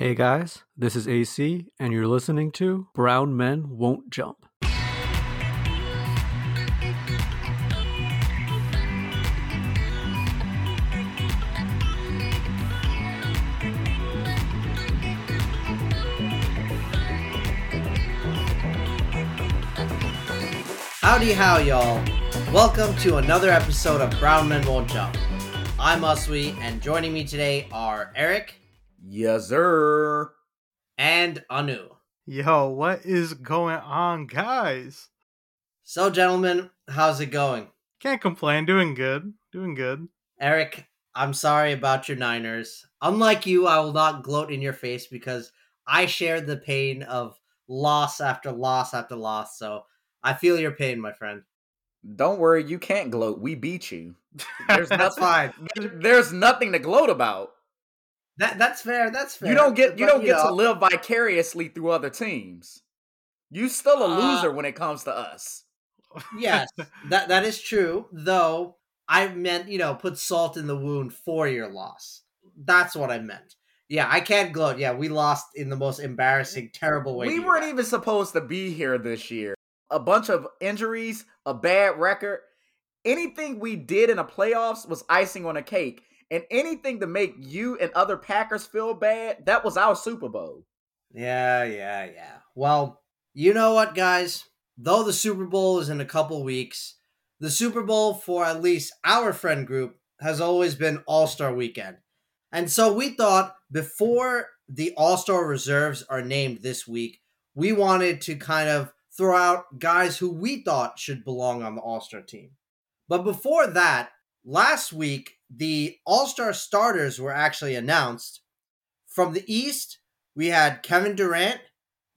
Hey guys, this is AC, and you're listening to Brown Men Won't Jump. Howdy how y'all. Welcome to another episode of Brown Men Won't Jump. I'm Uswe, and joining me today are Eric Yes, sir. and Anu. Yo, what is going on, guys? So, gentlemen, how's it going? Can't complain. Doing good. Doing good. Eric, I'm sorry about your Niners. Unlike you, I will not gloat in your face because I shared the pain of loss after loss after loss. So I feel your pain, my friend. Don't worry, you can't gloat. We beat you. There's That's fine. There's nothing to gloat about. That that's fair. That's fair. You don't get. You But, don't get know, to live vicariously through other teams. You still a Uh, loser when it comes to us. yes, that that is true. Though I meant, you know, put salt in the wound for your loss. That's what I meant. Yeah, I can't gloat. Yeah, we lost in the most embarrassing, terrible way. We weren't even supposed to be here this year. A bunch of injuries, a bad record. Anything we did in the playoffs was icing on a cake. And anything to make you and other Packers feel bad, that was our Super Bowl. Yeah, yeah, yeah. Well, you know what, guys? Though the Super Bowl is in a couple weeks, the Super Bowl for at least our friend group has always been All Star Weekend. And so we thought before the All Star reserves are named this week, we wanted to kind of throw out guys who we thought should belong on the All Star team. But before that, last week, the All Star starters were actually announced. From the East, we had Kevin Durant,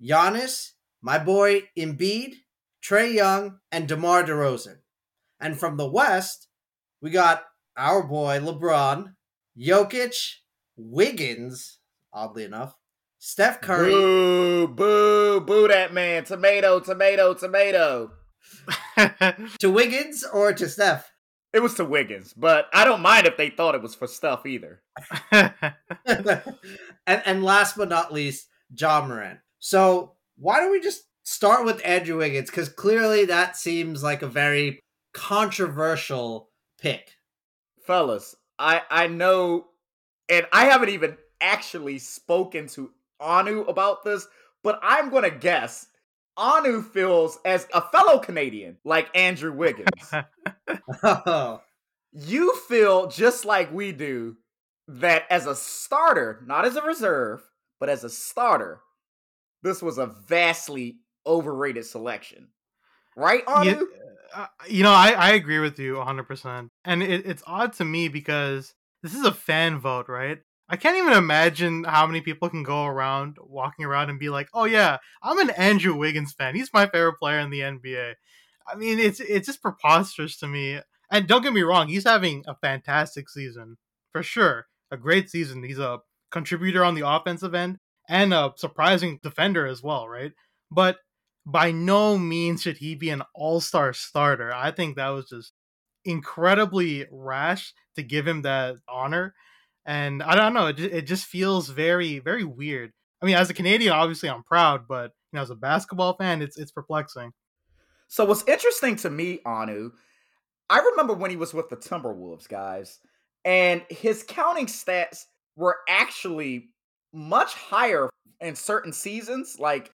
Giannis, my boy Embiid, Trae Young, and DeMar DeRozan. And from the West, we got our boy LeBron, Jokic, Wiggins, oddly enough, Steph Curry, Boo, boo, boo that man. Tomato, tomato, tomato. to Wiggins or to Steph? It was to Wiggins, but I don't mind if they thought it was for Steph either. and and last but not least, Ja Morant. So why don't we just start with Andrew Wiggins? Because clearly that seems like a very controversial pick. Fellas, I I know and I haven't even actually spoken to Anu about this, but I'm going to guess Anu feels as a fellow Canadian like Andrew Wiggins. you feel just like we do that as a starter, not as a reserve, but as a starter, this was a vastly overrated selection. Right, Anu? Yeah, uh, you know, I, I agree with you 100%. And it, it's odd to me because this is a fan vote, right? I can't even imagine how many people can go around walking around and be like, "Oh yeah, I'm an Andrew Wiggins fan. He's my favorite player in the NBA." I mean, it's it's just preposterous to me. And don't get me wrong, he's having a fantastic season for sure. A great season. He's a contributor on the offensive end and a surprising defender as well, right? But by no means should he be an all-star starter. I think that was just incredibly rash to give him that honor. And I don't know, it, ju- it just feels very, very weird. I mean, as a Canadian, obviously I'm proud, but you know, as a basketball fan, it's it's perplexing. So what's interesting to me, Anu, I remember when he was with the Timberwolves, guys, and his counting stats were actually much higher in certain seasons. Like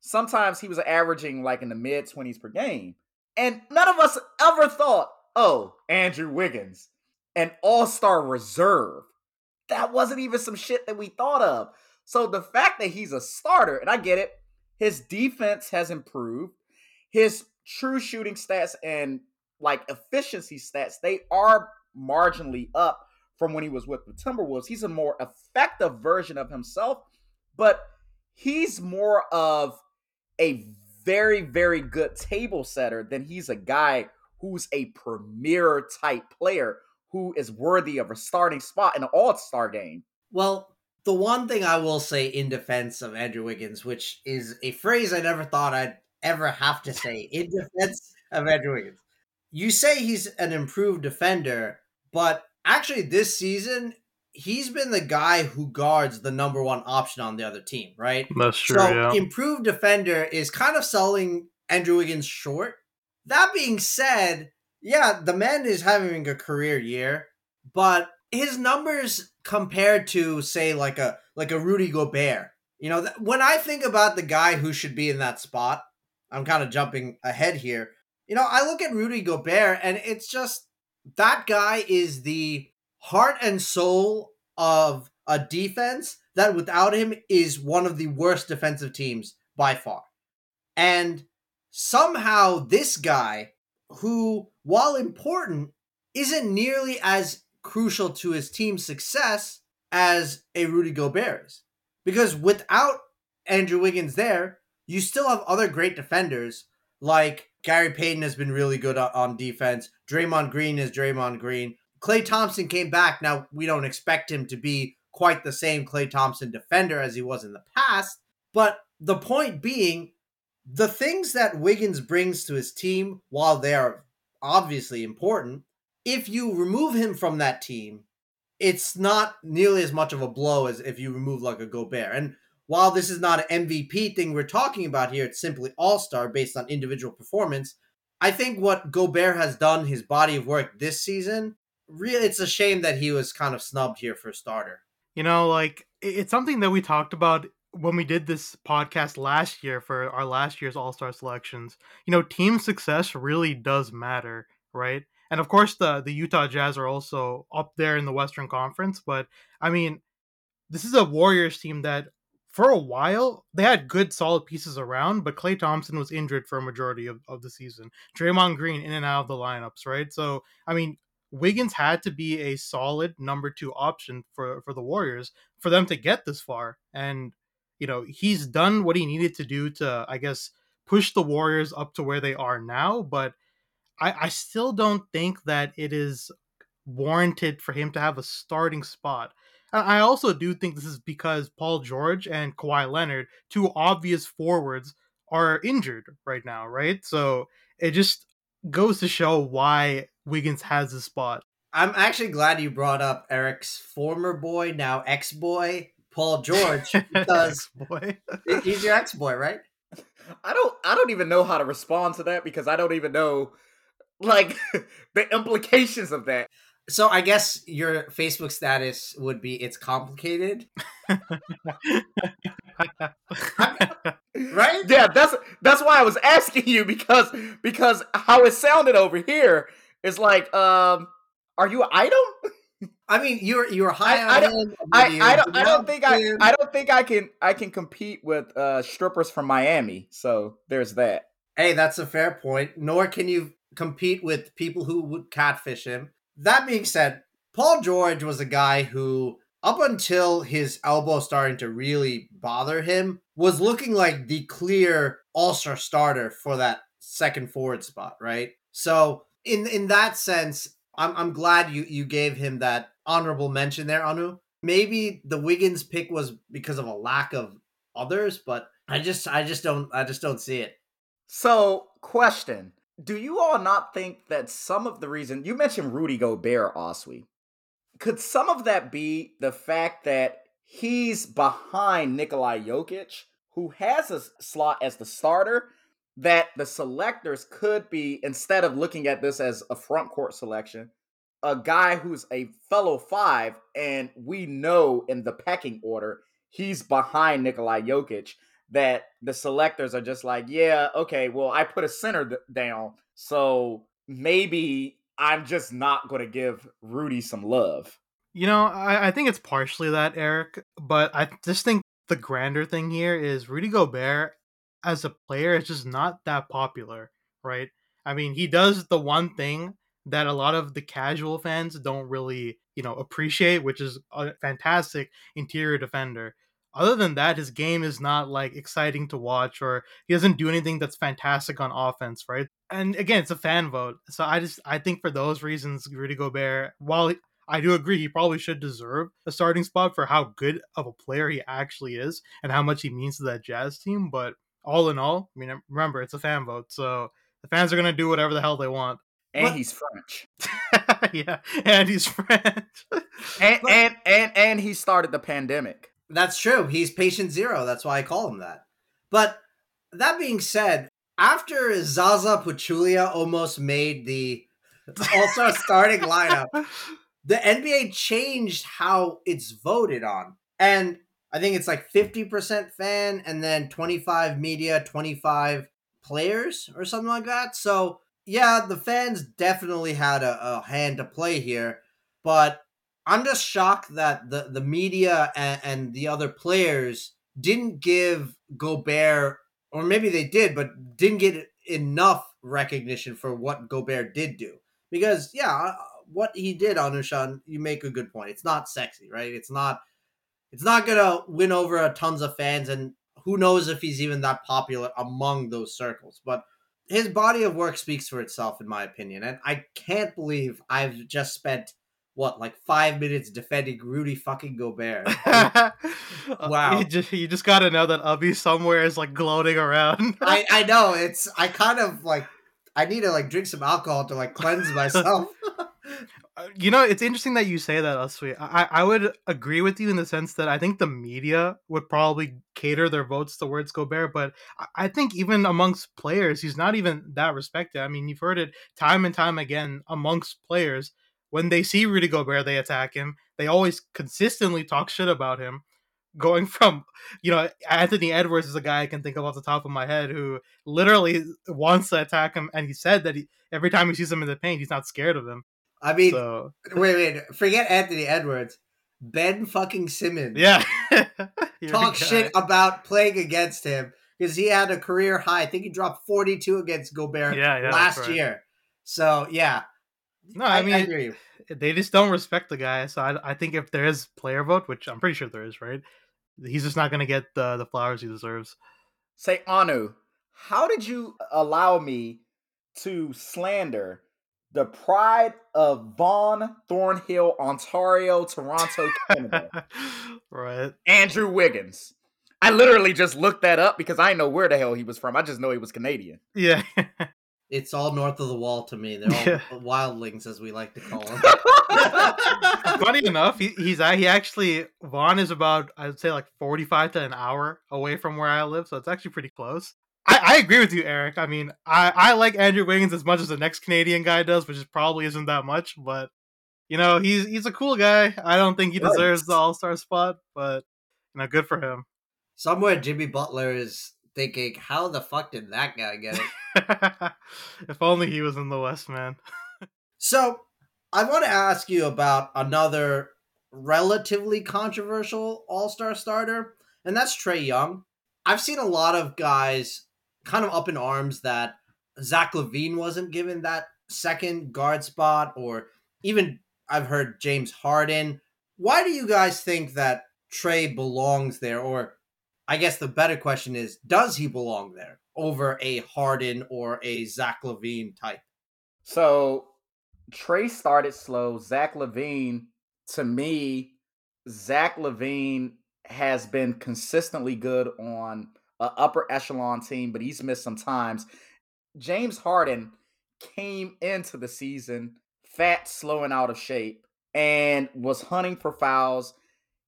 sometimes he was averaging like in the mid 20s per game. And none of us ever thought, oh, Andrew Wiggins, an all-star reserve. That wasn't even some shit that we thought of. So the fact that he's a starter, and I get it, his defense has improved. His true shooting stats and like efficiency stats, they are marginally up from when he was with the Timberwolves. He's a more effective version of himself, but he's more of a very, very good table setter than he's a guy who's a premier type player who is worthy of a starting spot in an all star game. Well, the one thing I will say in defense of Andrew Wiggins, which is a phrase I never thought I'd ever have to say in defense of Andrew Wiggins. You say he's an improved defender, but actually this season he's been the guy who guards the number one option on the other team, right? That's true. so yeah. improved defender is kind of selling Andrew Wiggins short. That being said, yeah, the man is having a career year, but his numbers compared to say like a like a Rudy Gobert, you know, th- when I think about the guy who should be in that spot, I'm kind of jumping ahead here. You know, I look at Rudy Gobert and it's just that guy is the heart and soul of a defense that without him is one of the worst defensive teams by far. And somehow this guy, who, while important, isn't nearly as crucial to his team's success as a Rudy Gobert is. Because without Andrew Wiggins there, you still have other great defenders like Gary Payton has been really good on defense. Draymond Green is Draymond Green. Klay Thompson came back. Now, we don't expect him to be quite the same Klay Thompson defender as he was in the past. But the point being, the things that Wiggins brings to his team, while they are obviously important, if you remove him from that team, it's not nearly as much of a blow as if you remove like a Gobert. And while this is not an MVP thing we're talking about here, it's simply all star based on individual performance. I think what Gobert has done, his body of work this season, really, it's a shame that he was kind of snubbed here for starter. You know, like it's something that we talked about when we did this podcast last year for our last year's All Star selections. You know, team success really does matter, right? And of course, the the Utah Jazz are also up there in the Western Conference. But I mean, this is a Warriors team that for a while they had good solid pieces around, but Klay Thompson was injured for a majority of, of the season. Draymond Green in and out of the lineups, right? So I mean, Wiggins had to be a solid number two option for for the Warriors for them to get this far. And you know, he's done what he needed to do to, I guess, push the Warriors up to where they are now. But I, I still don't think that it is warranted for him to have a starting spot. And I also do think this is because Paul George and Kawhi Leonard, two obvious forwards, are injured right now, right? So it just goes to show why Wiggins has a spot. I'm actually glad you brought up Eric's former boy, now ex boy, Paul George, because boy. he's your ex boy, right? I don't I don't even know how to respond to that because I don't even know like the implications of that. So I guess your Facebook status would be it's complicated. right? Yeah, that's that's why I was asking you because because how it sounded over here is like, um, are you an item? I mean, you're you're high I, I don't, on I, I don't I don't not think I. I don't think I can I can compete with uh strippers from Miami. So there's that. Hey, that's a fair point. Nor can you compete with people who would catfish him. That being said, Paul George was a guy who, up until his elbow starting to really bother him, was looking like the clear all-star starter for that second forward spot, right? So in in that sense, I'm I'm glad you you gave him that honorable mention there, Anu. Maybe the Wiggins pick was because of a lack of others, but I just I just don't I just don't see it. So, question. Do you all not think that some of the reason you mentioned Rudy Gobert, Oswe, could some of that be the fact that he's behind Nikolai Jokic, who has a slot as the starter, that the selectors could be, instead of looking at this as a front court selection, a guy who's a fellow five, and we know in the pecking order, he's behind Nikolai Jokic that the selectors are just like, yeah, okay, well, I put a center th- down, so maybe I'm just not going to give Rudy some love. You know, I, I think it's partially that, Eric, but I just think the grander thing here is Rudy Gobert as a player is just not that popular, right? I mean, he does the one thing that a lot of the casual fans don't really, you know, appreciate, which is a fantastic interior defender. Other than that, his game is not like exciting to watch, or he doesn't do anything that's fantastic on offense, right? And again, it's a fan vote, so I just I think for those reasons, Rudy Gobert, while I do agree he probably should deserve a starting spot for how good of a player he actually is and how much he means to that Jazz team, but all in all, I mean, remember it's a fan vote, so the fans are gonna do whatever the hell they want. And But- he's French. yeah, and he's French. And But- and and and he started the pandemic. That's true. He's patient zero. That's why I call him that. But that being said, after Zaza Pachulia almost made the All Star starting lineup, the NBA changed how it's voted on. And I think it's like 50% fan and then 25 media, 25 players or something like that. So, yeah, the fans definitely had a, a hand to play here. But I'm just shocked that the, the media and, and the other players didn't give Gobert, or maybe they did, but didn't get enough recognition for what Gobert did do. Because, yeah, uh, what he did on Ushan, you make a good point. It's not sexy, right? It's not it's not gonna win over a tons of fans, and who knows if he's even that popular among those circles. But his body of work speaks for itself, in my opinion. And I can't believe I've just spent what like five minutes defending Rudy fucking Gobert. Uh, wow. You just you just gotta know that Ubby somewhere is like gloating around. I I know it's I kind of like I need to like drink some alcohol to like cleanse myself. You know, it's interesting that you say that, Usweet. I I would agree with you in the sense that I think the media would probably cater their votes towards Gobert, but I think even amongst players, he's not even that respected. I mean, you've heard it time and time again amongst players. When they see Rudy Gobert, they attack him. They always consistently talk shit about him. Going from, you know, Anthony Edwards is a guy I can think of off the top of my head who literally wants to attack him, and he said that he, every time he sees him in the paint, he's not scared of him. I mean, So wait, wait, forget Anthony Edwards. Ben fucking Simmons. yeah, talk shit about playing against him because he had a career high. I think he dropped 42 against Gobert Yeah, yeah, last right. year. So yeah, No, I mean hear you. they just don't respect the guy. So I, I think if there is player vote, which I'm pretty sure there is, right? He's just not gonna get the the flowers he deserves. Say, Anu, how did you allow me to slander the pride of Vaughan, Thornhill, Ontario, Toronto, Canada, right. Andrew Wiggins? I literally just looked that up because I didn't know where the hell he was from. I just know he was Canadian. Yeah. It's all north of the wall to me. They're all Yeah. wildlings, as we like to call them. Funny enough, he, he's uh, he actually Vaughan is about I'd say like 45 to an hour away from where I live, so it's actually pretty close. I, I agree with you, Eric. I mean, I, I like Andrew Wiggins as much as the next Canadian guy does, which is probably isn't that much, but you know, he's he's a cool guy. I don't think he Right. deserves the All Star spot, but you know, good for him. Somewhere Jimmy Butler is thinking, how the fuck did that guy get it? if only he was in the West, man. So, I want to ask you about another relatively controversial All Star starter, and that's Trae Young. I've seen a lot of guys kind of up in arms that Zach LaVine wasn't given that second guard spot, or even I've heard James Harden. Why do you guys think that Trae belongs there? Or I guess the better question is, does he belong there over a Harden or a Zach LaVine type? So Trae started slow. Zach LaVine, to me, Zach LaVine has been consistently good on an upper echelon team, but he's missed some times. James Harden came into the season fat, slow, and out of shape, and was hunting for fouls.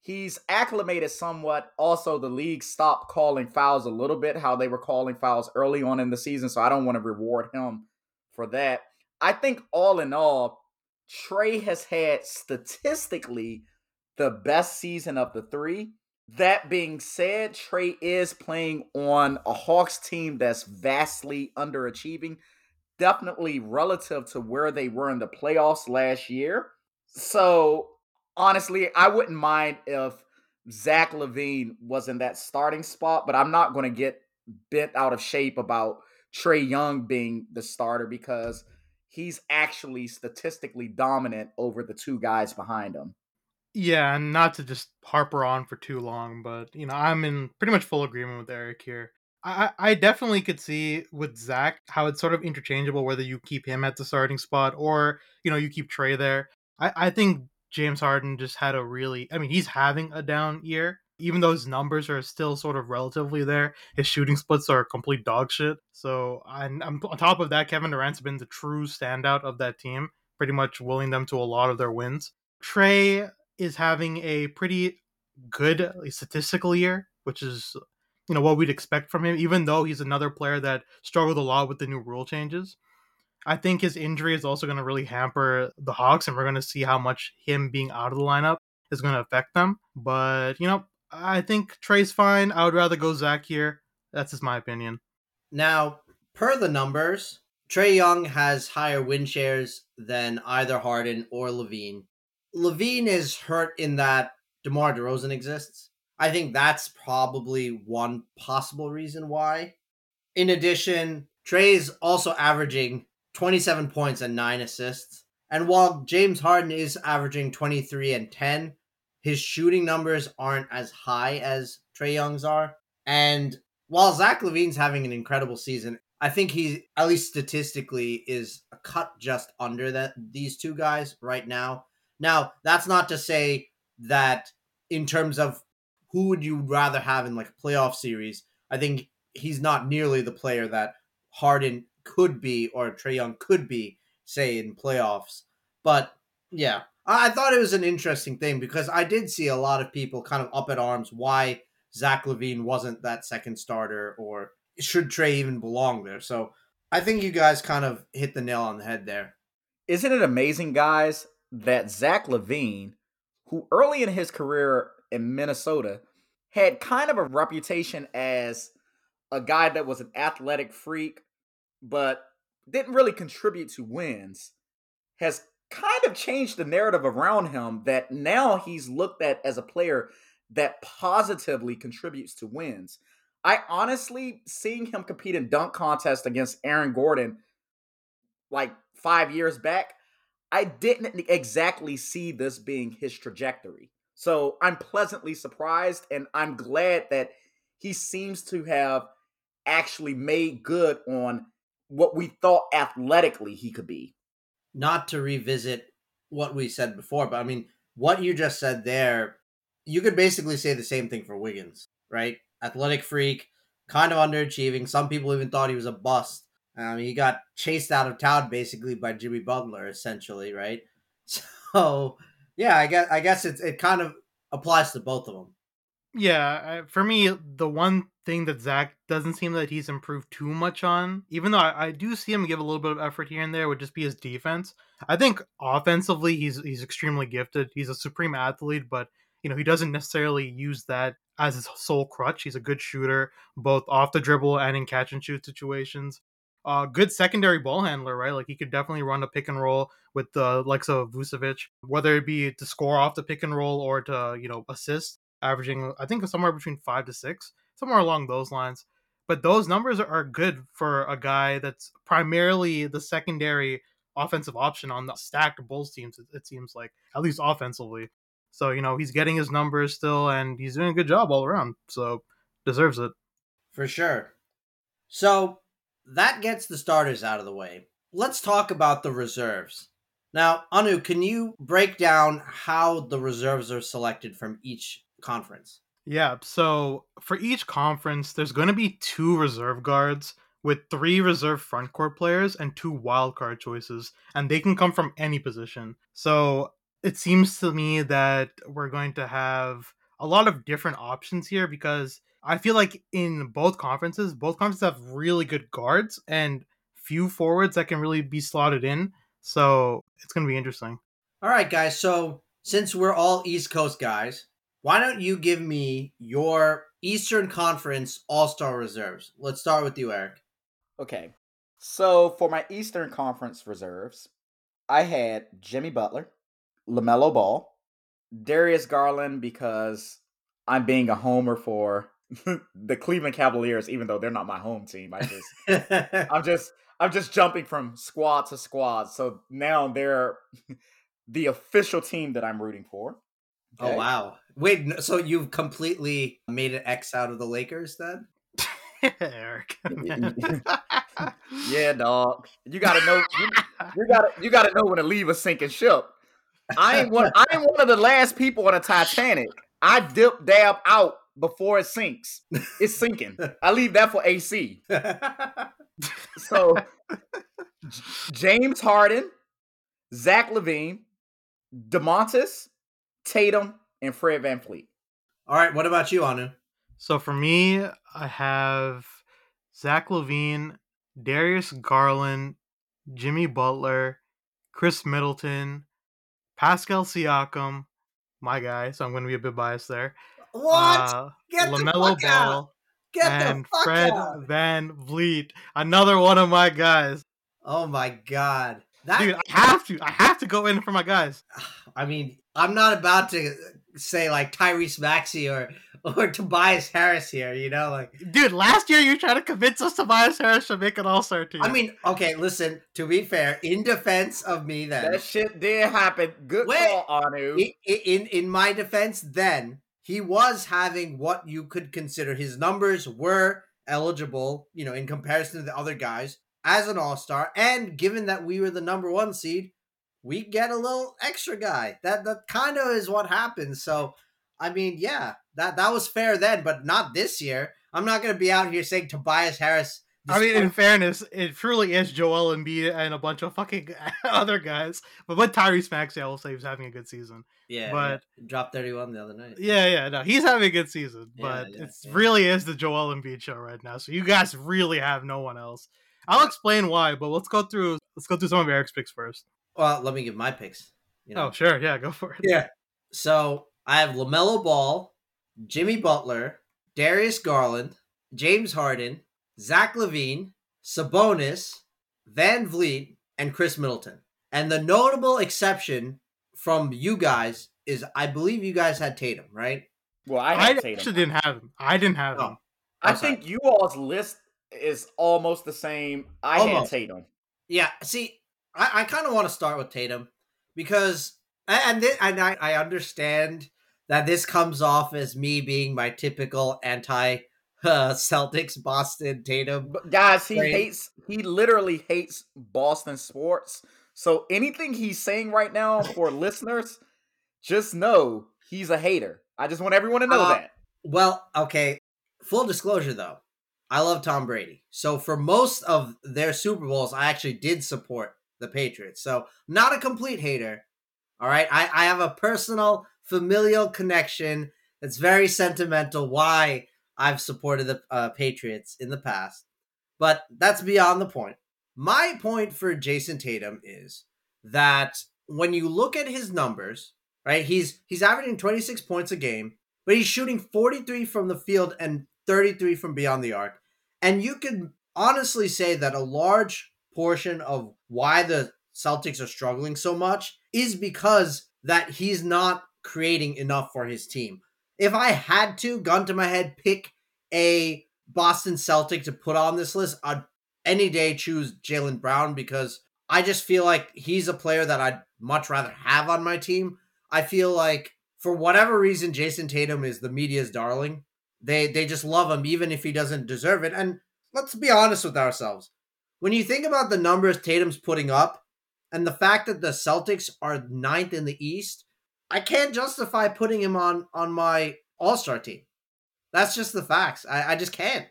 He's acclimated somewhat. Also, the league stopped calling fouls a little bit, how they were calling fouls early on in the season. So I don't want to reward him for that. I think all in all, Trae has had statistically the best season of the three. That being said, Trae is playing on a Hawks team that's vastly underachieving, definitely relative to where they were in the playoffs last year. So, honestly, I wouldn't mind if Zach LaVine was in that starting spot, but I'm not going to get bent out of shape about Trae Young being the starter because he's actually statistically dominant over the two guys behind him. Yeah, and not to just harper on for too long, but you know, I'm in pretty much full agreement with Eric here. I, I definitely could see with Zach how it's sort of interchangeable whether you keep him at the starting spot or you know you keep Trae there. I, I think James Harden just had a really I mean he's having a down year even though his numbers are still sort of relatively there, his shooting splits are complete dog shit. So, and on top of that, Kevin Durant's been the true standout of that team, pretty much willing them to a lot of their wins. Trae is having a pretty good statistical year, which is you know what we'd expect from him, even though he's another player that struggled a lot with the new rule changes. I think his injury is also going to really hamper the Hawks, and we're going to see how much him being out of the lineup is going to affect them. But you know, I think Trae's fine. I would rather go Zach here. That's just my opinion. Now, per the numbers, Trae Young has higher win shares than either Harden or LaVine. LaVine is hurt in that DeMar DeRozan exists. I think that's probably one possible reason why. In addition, Trae is also averaging 27 points and 9 assists. And while James Harden is averaging 23 and 10, his shooting numbers aren't as high as Trae Young's are. And while Zach LaVine's having an incredible season, I think he, at least statistically, is a cut just under that these two guys right now. Now, that's not to say that in terms of who would you rather have in like a playoff series, I think he's not nearly the player that Harden could be or Trae Young could be, say, in playoffs. But yeah, I thought it was an interesting thing because I did see a lot of people kind of up at arms why Zach LaVine wasn't that second starter or should Trae even belong there. So I think you guys kind of hit the nail on the head there. Isn't it amazing, guys, that Zach LaVine, who early in his career in Minnesota had kind of a reputation as a guy that was an athletic freak, but didn't really contribute to wins, has kind of changed the narrative around him that now he's looked at as a player that positively contributes to wins. I honestly seeing him compete in dunk contest against Aaron Gordon like 5 years back, I didn't exactly see this being his trajectory. So I'm pleasantly surprised and I'm glad that he seems to have actually made good on what we thought athletically he could be. Not to revisit what we said before, but I mean, what you just said there, you could basically say the same thing for Wiggins, right? Athletic freak, kind of underachieving. Some people even thought he was a bust. Um, he got chased out of town basically by Jimmy Butler, essentially, right? So yeah, I guess I guess it's it kind of applies to both of them. Yeah, for me, the one thing that Zach doesn't seem that he's improved too much on, even though I, I, do see him give a little bit of effort here and there, would just be his defense. I think offensively, he's he's extremely gifted. He's a supreme athlete, but you know he doesn't necessarily use that as his sole crutch. He's a good shooter, both off the dribble and in catch and shoot situations uh, good secondary ball handler, right? Like he could definitely run a pick and roll with the likes of Vucevic, whether it be to score off the pick and roll or to you know assist, averaging I think somewhere between five to six, somewhere along those lines. But those numbers are good for a guy that's primarily the secondary offensive option on the stacked Bulls teams. It, it seems like at least offensively. So you know he's getting his numbers still, and he's doing a good job all around. So deserves it for sure. So that gets the starters out of the way. Let's talk about the reserves. Now, Anu, can you break down how the reserves are selected from each conference? Yeah, so for each conference, there's going to be two reserve guards with three reserve front court players and two wild card choices, and they can come from any position. So it seems to me that we're going to have a lot of different options here because I feel like in both conferences, both conferences have really good guards and few forwards that can really be slotted in. So it's going to be interesting. All right, guys. So since we're all East Coast guys, why don't you give me your Eastern Conference All Star reserves? Let's start with you, Eric. Okay. So for my Eastern Conference reserves, I had Jimmy Butler, LaMelo Ball, Darius Garland because I'm being a homer for the Cleveland Cavaliers, even though they're not my home team. I just I'm just I'm just jumping from squad to squad. So now they're the official team that I'm rooting for. Oh, okay? Oh wow. Wait, so you've completely made an X out of the Lakers then? Eric. yeah, dog. You gotta know you, you, gotta you gotta know when to leave a sinking ship. I ain't one I ain't one of the last people on a Titanic. I dip dab out before it sinks. It's sinking. I leave that for AC. So J- James Harden, Zach LaVine, Domantas, Tatum, and Fred VanVleet. All right, what about you, Anu? So for me, I have Zach LaVine, Darius Garland, Jimmy Butler, Khris Middleton, Pascal Siakam, my guy. So I'm going to be a bit biased there. What? Uh, Get the Lamelo fuck out! Ball Get and the fuck Fred out! VanVleet, another one of my guys. Oh my god, that Dude, I have to. I have to go in for my guys. I mean, I'm not about to say like Tyrese Maxey or or Tobias Harris here. You know, like Dude, last year you tried to convince us Tobias Harris should make an All Star team. I mean, okay, listen. To be fair, in defense of me, then That shit did happen. Good Wait. call, Anu. I- i- in in my defense, then he was having what you could consider his numbers were eligible, you know, in comparison to the other guys as an all star. And given that we were the number one seed, we get a little extra guy. That that kind of is what happens. So, I mean, yeah, that that was fair then, but not this year. I'm not gonna be out here saying Tobias Harris. I mean, in fairness, it truly is Joel Embiid and a bunch of fucking other guys. But with Tyrese Maxey, I will say he's having a good season. yeah, but- dropped 31 the other night. Yeah, yeah, no, he's having a good season. Yeah, But yeah, it yeah. really is the Joel Embiid show right now. So you guys really have no one else. I'll explain why, but let's go through let's go through some of Eric's picks first. Well, let me give my picks. You know? Oh, sure, yeah, go for it. Yeah. So I have LaMelo Ball, Jimmy Butler, Darius Garland, James Harden, Zach LaVine, Sabonis, VanVleet, and Khris Middleton. And the notable exception from you guys is I believe you guys had Tatum, right? well, I I, had Tatum. actually didn't have him. I didn't have Oh. him. I I'm think you all's list is almost the same. I had Almost. Tatum. Yeah, see, I, I kind of want to start with Tatum because, and thi- and I, I understand that this comes off as me being my typical anti uh, Celtics Boston Tatum. But guys, he hates. He literally hates Boston sports. So anything he's saying right now for listeners, just know he's a hater. I just want everyone to know Uh, that. Well, okay, full disclosure though, I love Tom Brady. So for most of their Super Bowls, I actually did support the Patriots. So not a complete hater. All right, I, I have a personal familial connection that's very sentimental. Why I've supported the uh, Patriots in the past, but that's beyond the point. My point for Jayson Tatum is that when you look at his numbers, right, he's he's averaging 26 points a game, but he's shooting 43 from the field and 33 from beyond the arc. And you can honestly say that a large portion of why the Celtics are struggling so much is because that he's not creating enough for his team. If I had to, gun to my head, pick a Boston Celtic to put on this list, I'd any day choose Jaylen Brown because I just feel like he's a player that I'd much rather have on my team. I feel like for whatever reason, Jayson Tatum is the media's darling. They they just love him even if he doesn't deserve it. And let's be honest with ourselves. When you think about the numbers Tatum's putting up and the fact that the Celtics are ninth in the East, I can't justify putting him on on my All Star team. That's just the facts. I, I just can't.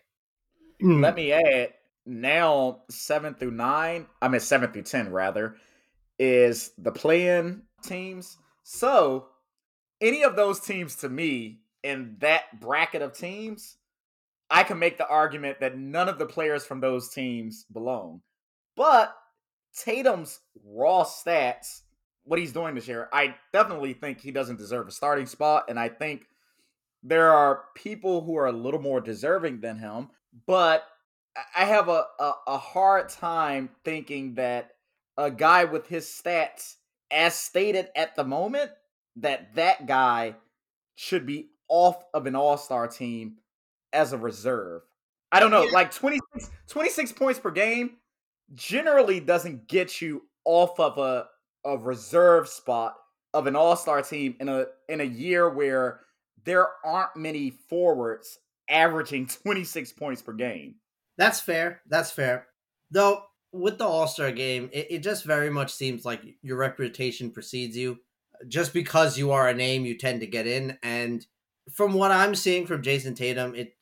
Mm, Let me add now seven through nine. I mean seven through ten rather is the play-in teams. So any of those teams to me in that bracket of teams, I can make the argument that none of the players from those teams belong. But Tatum's raw stats, what he's doing this year, I definitely think he doesn't deserve a starting spot. And I think there are people who are a little more deserving than him. But I- have a, a, a hard time thinking that a guy with his stats, as stated at the moment, that that guy should be off of an all-star team as a reserve. I don't know, like 26, 26 points per game generally doesn't get you off of a, a reserve spot of an all-star team in a in a year where there aren't many forwards averaging 26 points per game. That's fair. That's fair. Though with the All Star game, it, it just very much seems like your reputation precedes you. Just because you are a name, you tend to get in. And from what I'm seeing from Jayson Tatum, it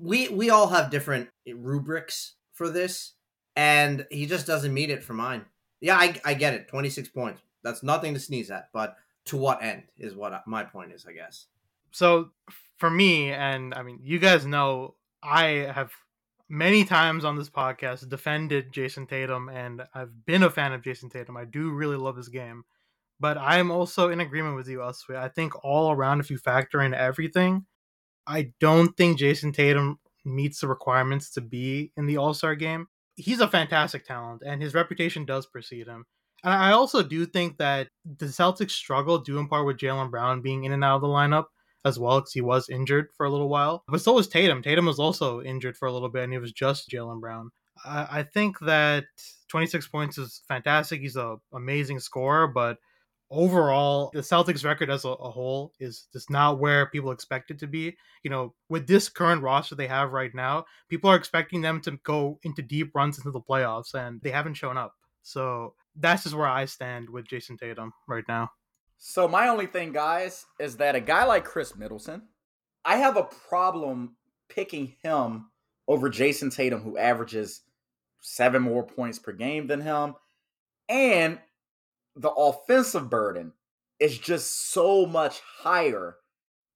we we all have different rubrics for this, and he just doesn't meet it for mine. Yeah, I I get it. Twenty six points. That's nothing to sneeze at. But to what end is what my point is, I guess. So for me, and I mean, you guys know, I have many times on this podcast defended Jayson Tatum, and I've been a fan of Jayson Tatum. I do really love his game, but I'm also in agreement with you, Uswe. I think all around, if you factor in everything, I don't think Jayson Tatum meets the requirements to be in the All Star game. He's a fantastic talent, and his reputation does precede him. And I also do think that the Celtics struggle due in part with Jaylen Brown being in and out of the lineup as well because he was injured for a little while. But so was Tatum. Tatum was also injured for a little bit, and he was just Jaylen Brown. I, I think that 26 points is fantastic. He's an amazing scorer, but overall, the Celtics record as a, a, whole is just not where people expect it to be. You know, with this current roster they have right now, people are expecting them to go into deep runs into the playoffs, and they haven't shown up. So that's just where I stand with Jayson Tatum right now. So my only thing, guys, is that a guy like Khris Middleton, I have a problem picking him over Jayson Tatum, who averages seven more points per game than him. And the offensive burden is just so much higher.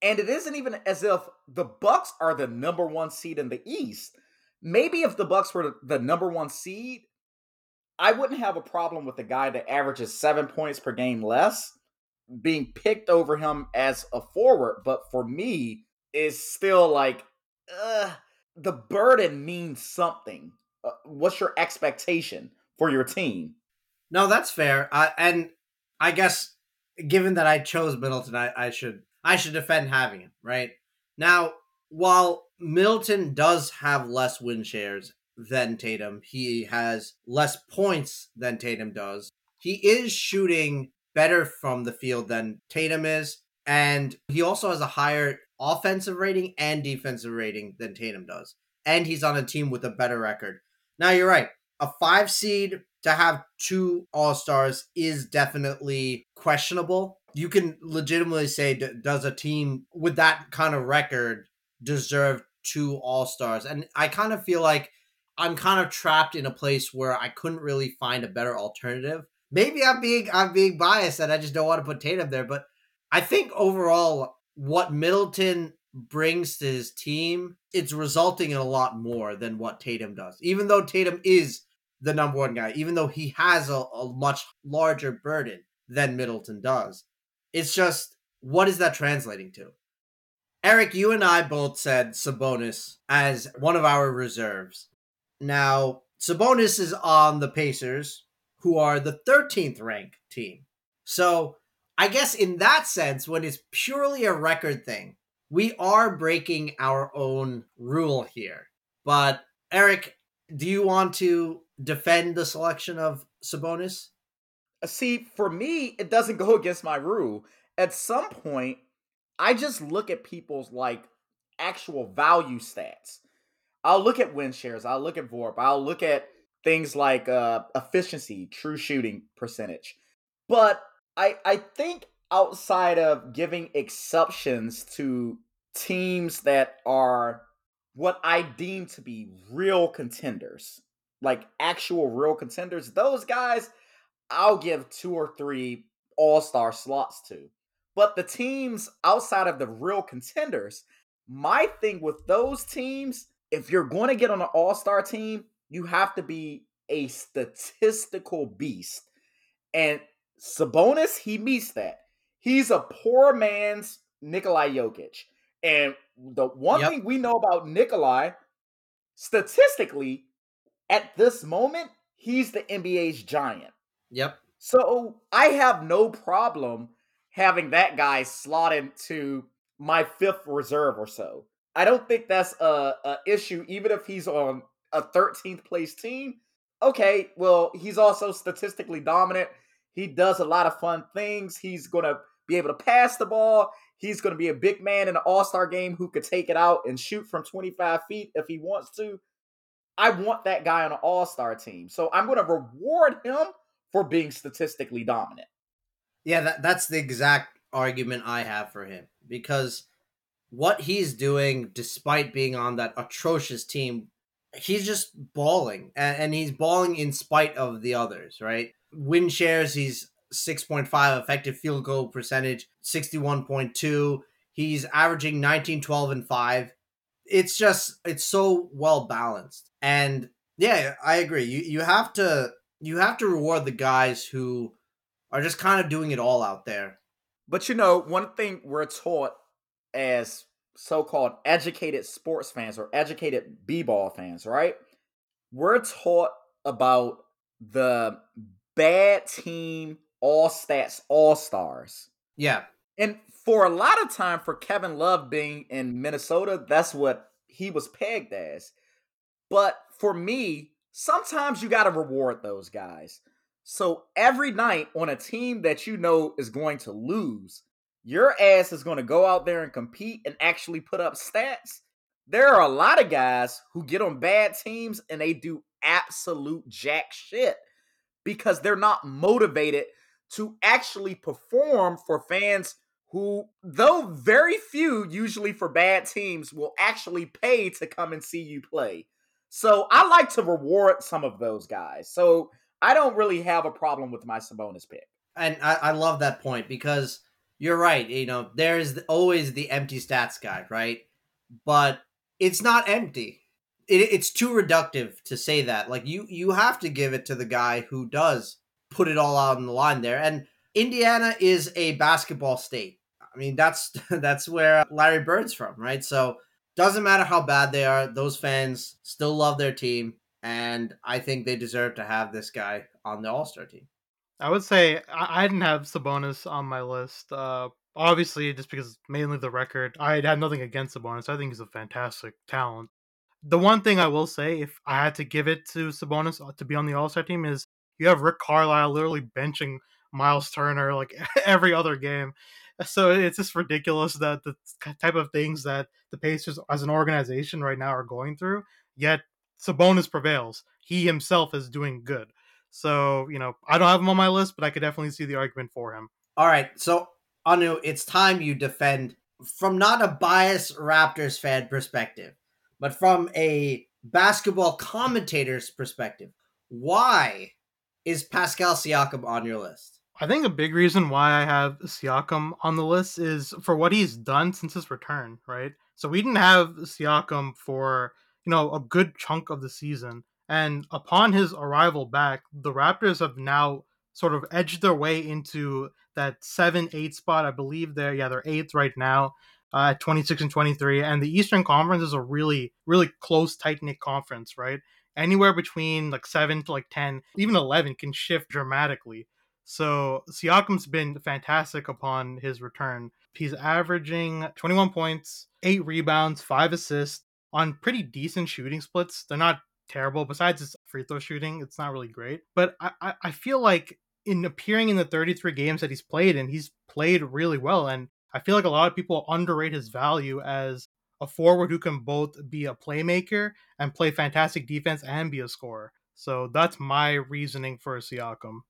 And it isn't even as if the Bucks are the number one seed in the East. Maybe if the Bucks were the number one seed, I wouldn't have a problem with the guy that averages seven points per game less being picked over him as a forward, but for me, is still like, uh, the burden means something. Uh, what's your expectation for your team? No, that's fair. And I guess given that I chose Middleton, I, I should I should defend having him right now. While Middleton does have less win shares than Tatum, he has less points than Tatum does. He is shooting better from the field than Tatum is. And he also has a higher offensive rating and defensive rating than Tatum does. And he's on a team with a better record. Now, you're right. A five seed to have two All Stars is definitely questionable. You can legitimately say, does a team with that kind of record deserve two All Stars? And I kind of feel like I'm kind of trapped in a place where I couldn't really find a better alternative maybe I'm being I'm being biased and I just don't want to put Tatum there, but I think overall what Middleton brings to his team, it's resulting in a lot more than what Tatum does. Even though Tatum is the number one guy, even though he has a, a much larger burden than Middleton does. It's just what is that translating to? Eric, you and I both said Sabonis as one of our reserves. Now, Sabonis is on the Pacers, who are the 13th ranked team. So I guess in that sense, when it's purely a record thing, we are breaking our own rule here. But Eric, do you want to defend the selection of Sabonis? Uh, see, for me, it doesn't go against my rule. At some point, I just look at people's like actual value stats. I'll look at win shares, I'll look at VORP, I'll look at things like uh, efficiency, true shooting percentage. But I I think outside of giving exceptions to teams that are what I deem to be real contenders, like actual real contenders, those guys I'll give two or three all-star slots to. But the teams outside of the real contenders, my thing with those teams, if you're going to get on an all-star team, you have to be a statistical beast. And Sabonis, he meets that. He's a poor man's Nikolai Jokic. And the one yep. thing we know about Nikolai, statistically, at this moment, he's the NBA's giant. Yep. So I have no problem having that guy slot into my fifth reserve or so. I don't think that's a, a issue, even if he's on a 13th place team, okay, well, he's also statistically dominant. He does a lot of fun things. He's going to be able to pass the ball. He's going to be a big man in an all star game who could take it out and shoot from 25 feet if he wants to. I want that guy on an all star team. So I'm going to reward him for being statistically dominant. Yeah, that, that's the exact argument I have for him because what he's doing, despite being on that atrocious team, he's just balling, and, and he's balling in spite of the others, right? Win shares, he's 6.5 effective field goal percentage, 61.2. He's averaging 19, 12, and 5. It's just, it's so well balanced. And yeah, I agree. You you have to you have to reward the guys who are just kind of doing it all out there. But you know, one thing we're taught as so-called educated sports fans or educated b-ball fans, right? We're taught about the bad team all stats all stars. Yeah. And for a lot of time for Kevin Love being in Minnesota, that's what he was pegged as. But for me, sometimes you got to reward those guys. So every night on a team that you know is going to lose, your ass is going to go out there and compete and actually put up stats. There are a lot of guys who get on bad teams and they do absolute jack shit because they're not motivated to actually perform for fans who, though very few, usually for bad teams, will actually pay to come and see you play. So I like to reward some of those guys. So I don't really have a problem with my Sabonis pick. And I, I love that point because you're right. You know, there's always the empty stats guy, right? But it's not empty. It, it's too reductive to say that. Like you, you have to give it to the guy who does put it all out on the line there. And Indiana is a basketball state. I mean, that's that's where Larry Bird's from, right? So doesn't matter how bad they are, those fans still love their team, and I think they deserve to have this guy on the All Star team. I would say I, didn't have Sabonis on my list. Uh, obviously, just because mainly the record. I had nothing against Sabonis. I think he's a fantastic talent. The one thing I will say, if I had to give it to Sabonis uh, to be on the All Star team, is you have Rick Carlisle literally benching Myles Turner like every other game. So it's just ridiculous that the type of things that the Pacers as an organization right now are going through. Yet Sabonis prevails. He himself is doing good. So you know, I don't have him on my list, but I could definitely see the argument for him. All right, so Anu, it's time you defend from not a biased Raptors fan perspective, but from a basketball commentator's perspective. Why is Pascal Siakam on your list? I think a big reason why I have Siakam on the list is for what he's done since his return, right? So we didn't have Siakam for, you know, a good chunk of the season. And upon his arrival back, the Raptors have now sort of edged their way into that 7 8 spot. I believe they're, yeah, they're eighth right now uh, at 26 and 23. And the Eastern Conference is a really, really close, tight knit conference, right? Anywhere between like 7 to like 10, even 11 can shift dramatically. So Siakam's been fantastic upon his return. He's averaging 21 points, eight rebounds, five assists on pretty decent shooting splits. They're not terrible. Besides his free throw shooting, it's not really great. But I, I, I feel like in appearing in the 33 games that he's played and he's played really well. And I feel like a lot of people underrate his value as a forward who can both be a playmaker and play fantastic defense and be a scorer. So that's my reasoning for Siakam.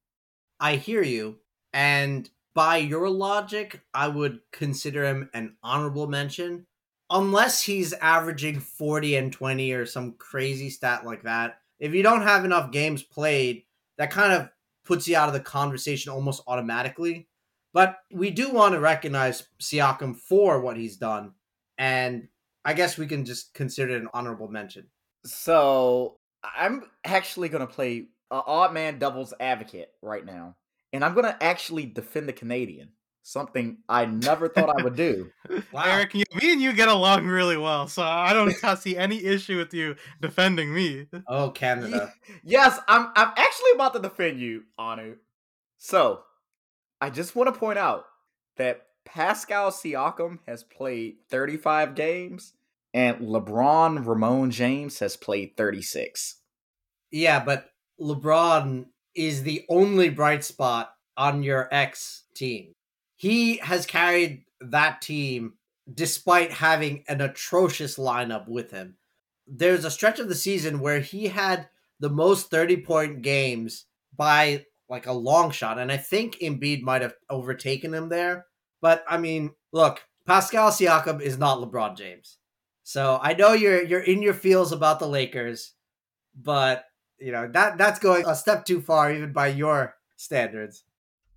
I hear you. And by your logic, I would consider him an honorable mention. Unless he's averaging 40 and 20 or some crazy stat like that. If you don't have enough games played, that kind of puts you out of the conversation almost automatically. But we do want to recognize Siakam for what he's done. And I guess we can just consider it an honorable mention. So I'm actually going to play uh, odd man doubles advocate right now, and I'm gonna actually defend the Canadian. Something I never thought I would do. Wow. Eric, you, me and you get along really well, so I don't see any issue with you defending me. Oh, Canada. Yes, I'm. I'm actually about to defend you, Anu. So, I just want to point out that Pascal Siakam has played 35 games, and LeBron Raymone James has played 36. Yeah, but LeBron is the only bright spot on your ex team. He has carried that team despite having an atrocious lineup with him. There's a stretch of the season where he had the most 30 point games by like a long shot. And I think Embiid might have overtaken him there. But I mean, look, Pascal Siakam is not LeBron James. So I know you're you're in your feels about the Lakers, but you know that that's going a step too far even by your standards.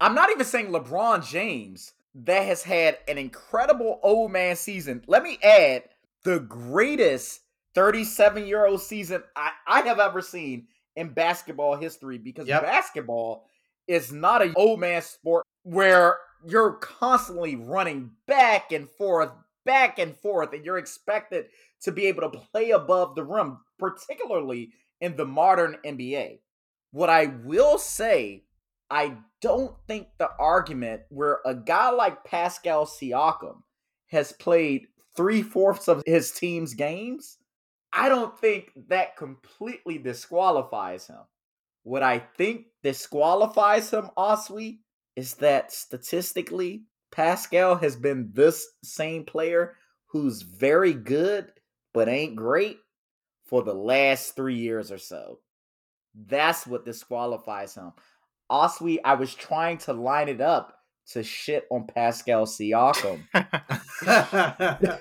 I'm not even saying LeBron James that has had an incredible old man season. Let me add the greatest 37 year old season I, I have ever seen in basketball history because Yep. basketball is not an old man sport where you're constantly running back and forth, back and forth, and you're expected to be able to play above the rim, particularly in the modern NBA. What I will say, I don't think the argument where a guy like Pascal Siakam has played three fourths of his team's games, I don't think that completely disqualifies him. What I think disqualifies him, Oswe, is that statistically, Pascal has been this same player who's very good but ain't great for the last three years or so. That's what disqualifies him. Oswe, I was trying to line it up to shit on Pascal Siakam.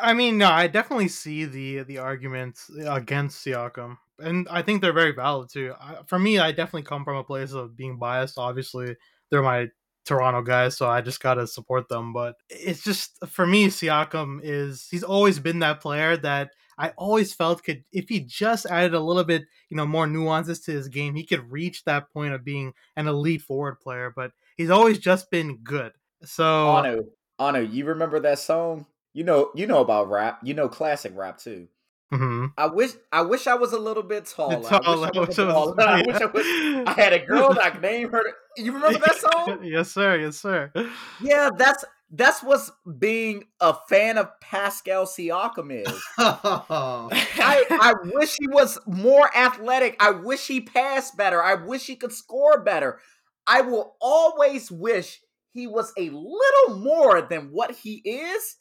I- mean, no, I definitely see the the arguments against Siakam, and I think they're very valid too. I, for me, I definitely come from a place of being biased. Obviously, they're my Toronto guys, so I just gotta support them. But it's just for me, Siakam is he's always been that player that I always felt could if he just added a little bit, you know, more nuances to his game, he could reach that point of being an elite forward player. But he's always just been good. So Anu, Anu, you remember that song? You know, you know about rap. You know classic rap too. Mhm. I wish, I wish I was a little bit taller. I wish I, was I, wish I, was, I had a girl that I could name her. You remember that song? yes, sir. Yes, sir. Yeah, that's that's what's being a fan of Pascal Siakam is. I, I wish he was more athletic. I wish he passed better. I wish he could score better. I will always wish he was a little more than what he is,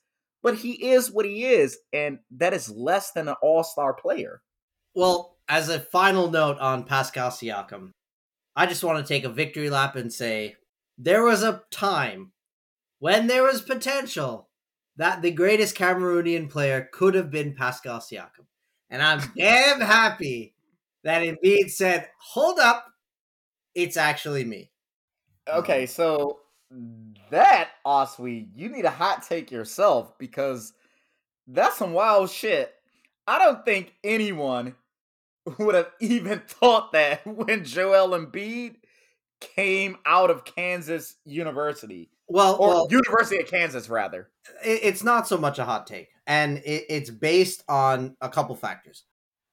but he is what he is, and that is less than an all-star player. Well, as a final note on Pascal Siakam, I just want to take a victory lap and say there was a time when there was potential that the greatest Cameroonian player could have been Pascal Siakam. And I'm damn happy that Embiid said, hold up, it's actually me. Okay, um, so that Oswe, you need a hot take yourself because that's some wild shit. I don't think anyone would have even thought that when Joel Embiid came out of Kansas University Well, or well University of Kansas rather. it's not so much a hot take, and it's based on a couple factors.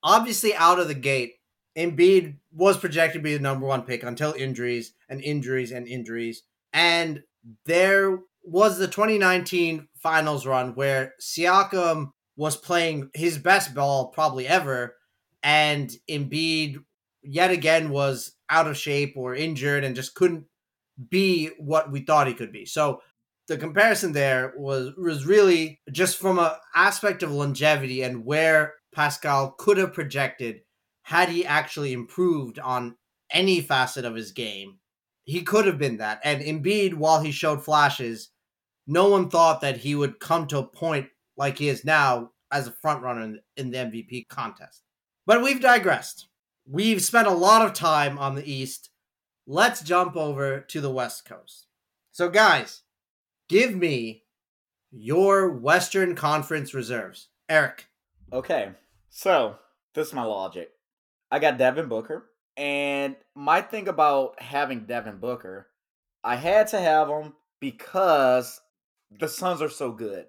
Obviously, out of the gate, Embiid was projected to be the number one pick until injuries and injuries and injuries, and there was the 2019 finals run where Siakam was playing his best ball probably ever, and Embiid yet again was out of shape or injured and just couldn't be what we thought he could be. So the comparison there was was really just from a aspect of longevity and where Pascal could have projected had he actually improved on any facet of his game. He could have been that. And Embiid, while he showed flashes, no one thought that he would come to a point like he is now as a front runner in, the MVP contest. But we've digressed. We've spent a lot of time on the East. Let's jump over to the West Coast. So, guys, give me your Western Conference reserves. Eric. Okay, so this is my logic. I got Devin Booker, and my thing about having Devin Booker, I had to have him because the Suns are so good.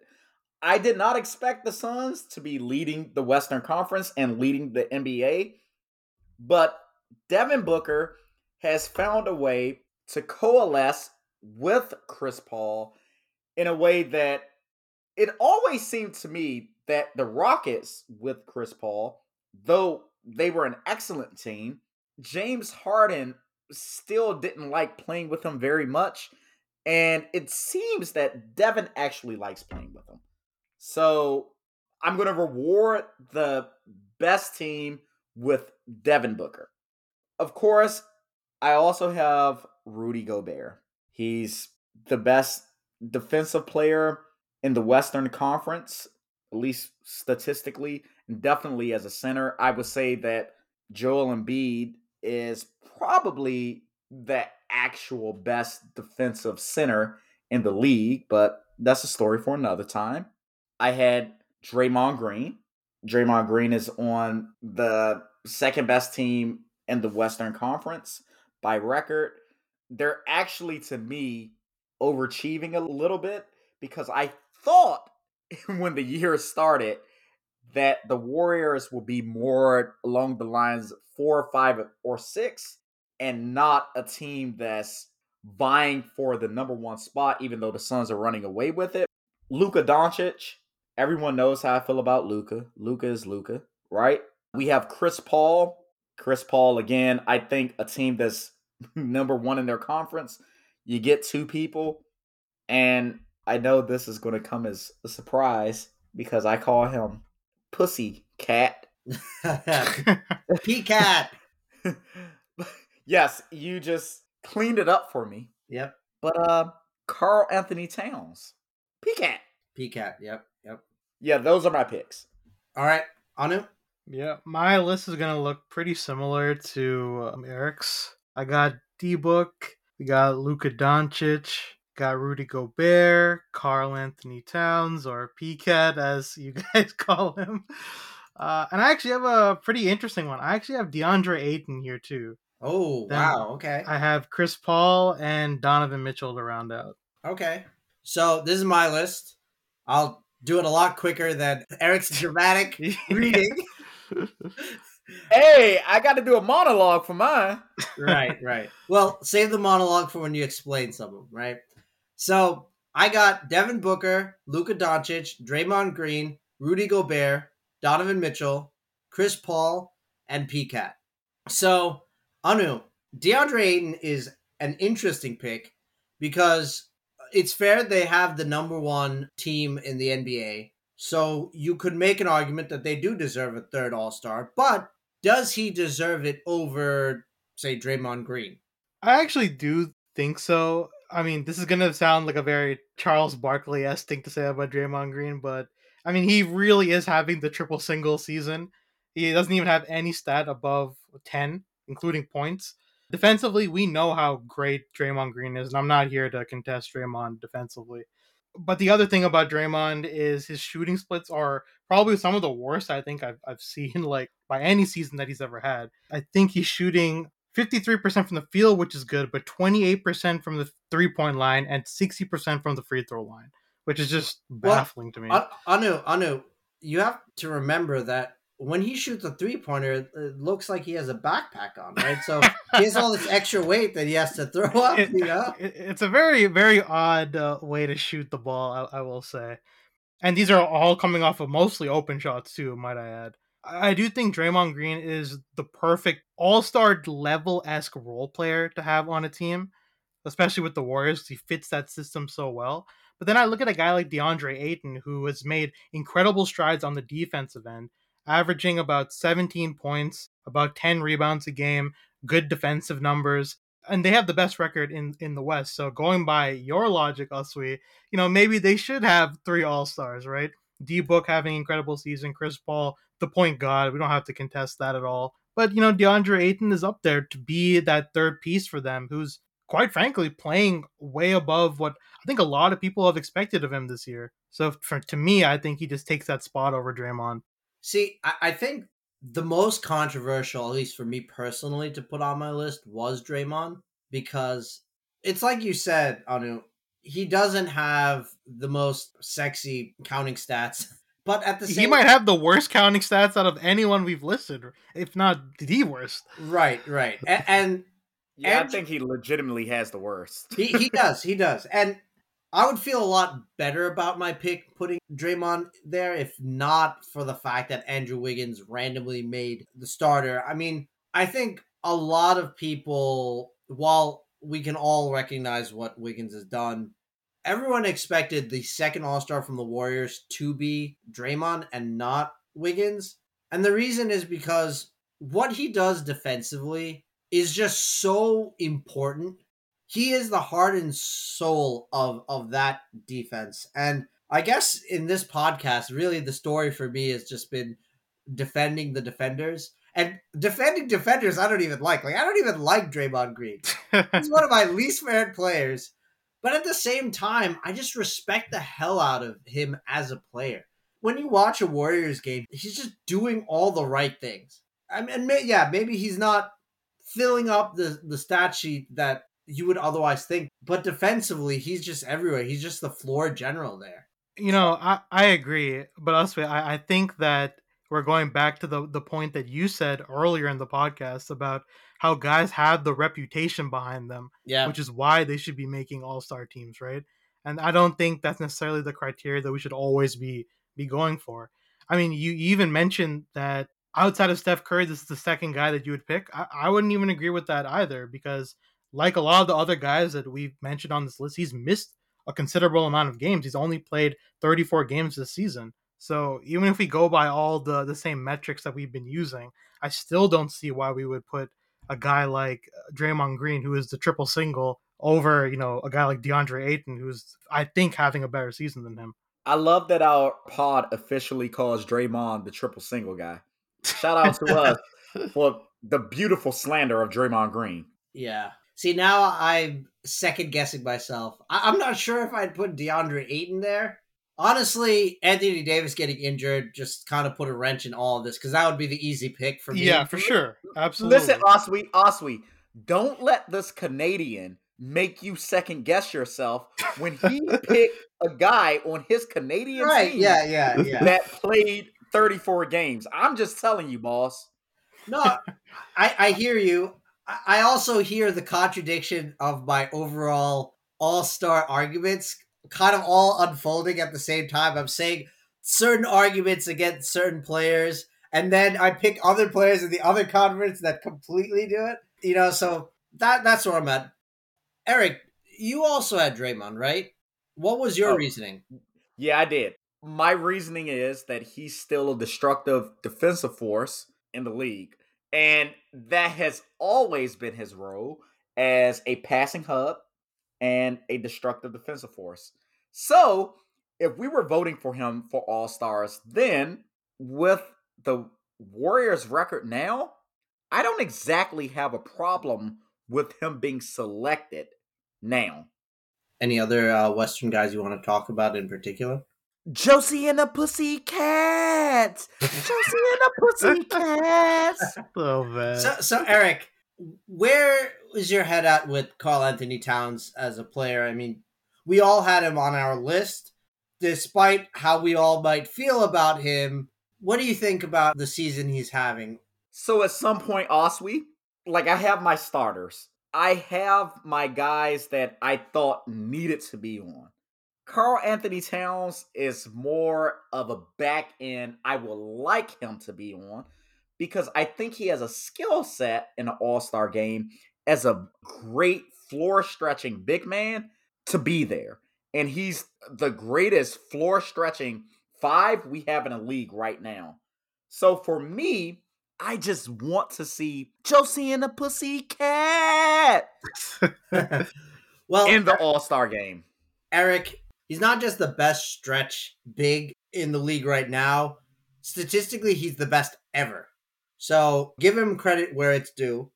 I did not expect the Suns to be leading the Western Conference and leading the NBA, but Devin Booker has found a way to coalesce with Chris Paul in a way that it always seemed to me that the Rockets with Chris Paul, though they were an excellent team, James Harden still didn't like playing with him very much. And it seems that Devin actually likes playing with him. So I'm going to reward the best team with Devin Booker. Of course, I also have Rudy Gobert. He's the best defensive player in the Western Conference, at least statistically, and definitely as a center, I would say that Joel Embiid is probably the actual best defensive center in the league, but that's a story for another time. I had Draymond Green. Draymond Green is on the second best team in the Western Conference by record. They're actually, to me, overachieving a little bit because I thought when the year started that the Warriors will be more along the lines four, five, or six, and not a team that's vying for the number one spot, even though the Suns are running away with it. Luka Doncic, everyone knows how I feel about Luka. Luka is Luka, right? We have Chris Paul. Chris Paul, again, I think a team that's number one in their conference. You get two people, and I know this is going to come as a surprise because I call him Pussy Cat. P cat. yes, you just cleaned it up for me. Yep. But uh Karl-Anthony Towns. P Cat. P cat. Yep. Yep. Yeah, those are my picks. All right. Anu. Yeah, my list is gonna look pretty similar to um, Eric's. I got D Book, we got Luka Doncic, got Rudy Gobert, Karl-Anthony Towns, or PCAT as you guys call him. Uh, and I actually have a pretty interesting one. I actually have DeAndre Ayton here too. Oh Then wow. Okay. I have Chris Paul and Donovan Mitchell to round out. Okay. So this is my list. I'll do it a lot quicker than Eric's dramatic reading. Hey, I got to do a monologue for mine. right, right. Well, save the monologue for when you explain some of them, right? So I got Devin Booker, Luka Doncic, Draymond Green, Rudy Gobert, Donovan Mitchell, Chris Paul, and PCAT. So, Anu, DeAndre Ayton is an interesting pick because it's fair they have the number one team in the NBA. So you could make an argument that they do deserve a third All Star, but does he deserve it over, say, Draymond Green? I actually do think so. I mean, this is gonna sound like a very Charles Barkley esque thing to say about Draymond Green, but I mean, he really is having the triple single season. He doesn't even have any stat above ten, including points. Defensively, we know how great Draymond Green is, and I'm not here to contest Draymond defensively. But the other thing about Draymond is his shooting splits are probably some of the worst I think I've, I've seen like by any season that he's ever had. I think he's shooting 53% from the field, which is good, but 28% from the three point line and 60% from the free throw line, which is just Well, baffling to me. An- Anu, Anu, you have to remember that when he shoots a three pointer, it looks like he has a backpack on, right? So he has all this extra weight that he has to throw up, It- you know? it- it's a very, very odd uh, way to shoot the ball, I, I will say. And these are all coming off of mostly open shots, too, might I add. I do think Draymond Green is the perfect all star level esque role player to have on a team, especially with the Warriors. He fits that system so well. But then I look at a guy like DeAndre Ayton, who has made incredible strides on the defensive end, averaging about 17 points, about 10 rebounds a game, good defensive numbers. And they have the best record in, in the West. So going by your logic, Uswe, you know, maybe they should have three all stars, right? D Book having incredible season, Chris Paul, the point guard. We don't have to contest that at all. But you know, DeAndre Ayton is up there to be that third piece for them, who's quite frankly playing way above what I think a lot of people have expected of him this year. So for to me, I think he just takes that spot over Draymond. See, I, I think the most controversial, at least for me personally, to put on my list was Draymond because it's like you said, Anu, he doesn't have the most sexy counting stats, but at the same He might have the worst counting stats out of anyone we've listed, if not the worst. right, right, and, and Yeah, And- I think he legitimately has the worst. he he does, he does, and I would feel a lot better about my pick putting Draymond there if not for the fact that Andrew Wiggins randomly made the starter. I mean, I think a lot of people, while we can all recognize what Wiggins has done, everyone expected the second All Star from the Warriors to be Draymond and not Wiggins. And the reason is because what he does defensively is just so important. he is the heart and soul of of that defense. And I guess in this podcast, really the story for me has just been defending the defenders. And defending defenders, I don't even like. Like I don't even like Draymond Green. He's one of my least favorite players. But at the same time, I just respect the hell out of him as a player. When you watch a Warriors game, he's just doing all the right things. I mean, yeah, maybe he's not filling up the the stat sheet that you would otherwise think, but defensively, he's just everywhere. He's just the floor general there. You know, I, I agree, but also I, I think that we're going back to the the point that you said earlier in the podcast about how guys have the reputation behind them, Yeah. which is why they should be making all star teams, right? And I don't think that's necessarily the criteria that we should always be be going for. I mean, you even mentioned that outside of Steph Curry, this is the second guy that you would pick. I, I wouldn't even agree with that either because, like a lot of the other guys that we've mentioned on this list, he's missed a considerable amount of games. He's only played 34 games this season. So even if we go by all the the same metrics that we've been using, I still don't see why we would put a guy like uh, Draymond Green, who is the triple single, over you know a guy like DeAndre Ayton, who's I think having a better season than him. I love that our pod officially calls Draymond the triple single guy. Shout out to us for the beautiful slander of Draymond Green. Yeah. See, now I'm second guessing myself. I- I'm not sure if I'd put DeAndre Ayton there. Honestly, Anthony Davis getting injured just kind of put a wrench in all of this because that would be the easy pick for me. Yeah, for sure, absolutely. Listen, Oswe, Oswe, don't let this Canadian make you second guess yourself when he picked a guy on his Canadian Right. team Yeah, yeah, yeah. that played 34 games. I'm just telling you, boss. No, I, I hear you. I I also hear the contradiction of my overall all star arguments kind of all unfolding at the same time. I'm saying certain arguments against certain players, and then I pick other players in the other conference that completely do it. You know, so that that's where I'm at. Eric, you also had Draymond, right? What was your Oh. reasoning? Yeah, I did. My reasoning is that he's still a destructive defensive force in the league. And that has always been his role as a passing hub and a destructive defensive force. So, if we were voting for him for All Stars, then with the Warriors' record now, I don't exactly have a problem with him being selected now. Any other uh, Western guys you want to talk about in particular? Josie and the Pussycats. Josie and the Pussycats. so bad. So, so Eric, where is your head at with Karl-Anthony Towns as a player? I mean, we all had him on our list, despite how we all might feel about him. What do you think about the season he's having? So at some point, Oswe, like I have my starters. I have my guys that I thought needed to be on. Karl-Anthony Towns is more of a back end I would like him to be on because I think he has a skill set in an all star game as a great floor stretching big man to be there. And he's the greatest floor stretching five we have in a league right now. So for me, I just want to see Josie and the Pussycat well, in the All Star game. Eric, he's not just the best stretch big in the league right now. Statistically, he's the best ever. So give him credit where it's due.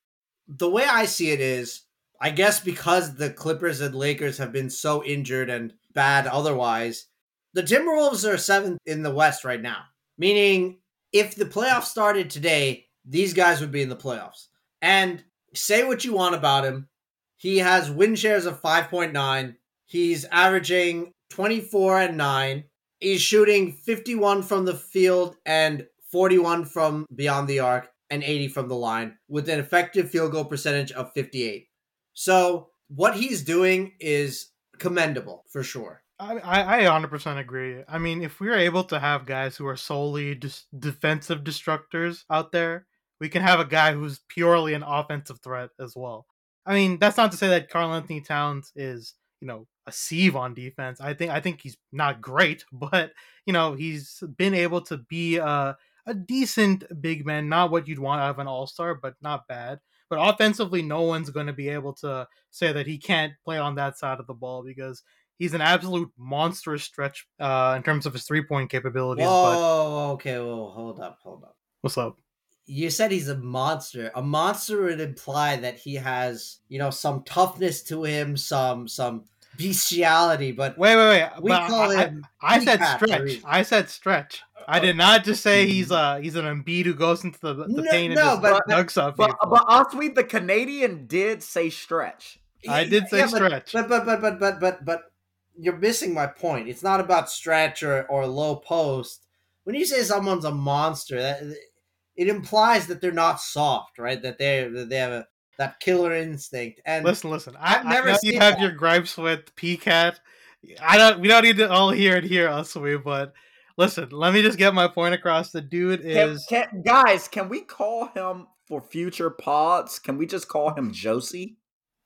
The way I see it is, I guess because the Clippers and Lakers have been so injured and bad otherwise, the Timberwolves are seventh in the West right now. Meaning, if the playoffs started today, these guys would be in the playoffs. And say what you want about him. He has win shares of 5.9. He's averaging 24 and 9. He's shooting 51 from the field and 41 from beyond the arc and 80 from the line with an effective field goal percentage of 58. So, what he's doing is commendable for sure. I, I I 100% agree. I mean, if we are able to have guys who are solely just defensive destructors out there, we can have a guy who's purely an offensive threat as well. I mean, that's not to say that Karl-Anthony Towns is, you know, a sieve on defense. I think I think he's not great, but you know, he's been able to be a a decent big man, not what you'd want out of an all-star, but not bad. But offensively, no one's going to be able to say that he can't play on that side of the ball because he's an absolute monstrous stretch uh, in terms of his three point capabilities. But Whoa, okay, well, hold up, hold up. what's up? You said he's a monster. A monster would imply that he has, you know, some toughness to him, some some bestiality. But Wait, wait, wait. we but call I, him. I, I said Peacock for a stretch. I said stretch. I did not just say he's uh he's an Embiid who goes into the, the No, paint and no, just but- dugs up But people. but Osweed, the Canadian did say stretch. I did say Yeah, but- stretch. But but but but but but but you're missing my point. It's not about stretch or, or low post. When you say someone's a monster, that it implies that they're not soft, right? That they that they have a, that killer instinct. And listen, listen. I, I've I never know seen you have that. your gripes with PCAT. I don't. We don't need to all hear it here, Uswe. But listen, let me just get my point across. The dude Can, is can, guys, can we call him for future pods? Can we just call him Josie?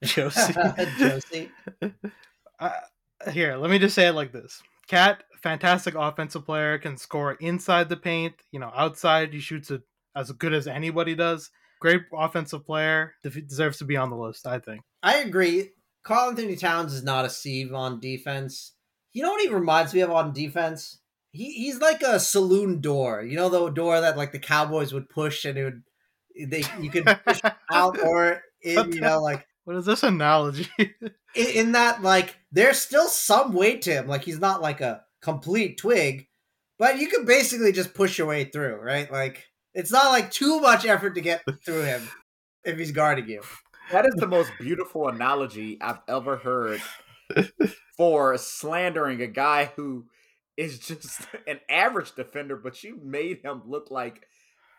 Josie. Josie, uh, here, let me just say it like this: Cat, fantastic offensive player, can score inside the paint. You know, outside he shoots it as good as anybody does. Great offensive player, deserves to be on the list. I think. I agree. Karl-Anthony Towns is not a sieve on defense. You know what he reminds me of on defense? He he's like a saloon door. You know the door that like the Cowboys would push and it would they you could push out or in, you know like What is this analogy? in, in that like there's still some weight to him. Like he's not like a complete twig, but you can basically just push your way through, right? Like it's not like too much effort to get through him if he's guarding you. That is the most beautiful analogy I've ever heard for slandering a guy who is just an average defender, but you made him look like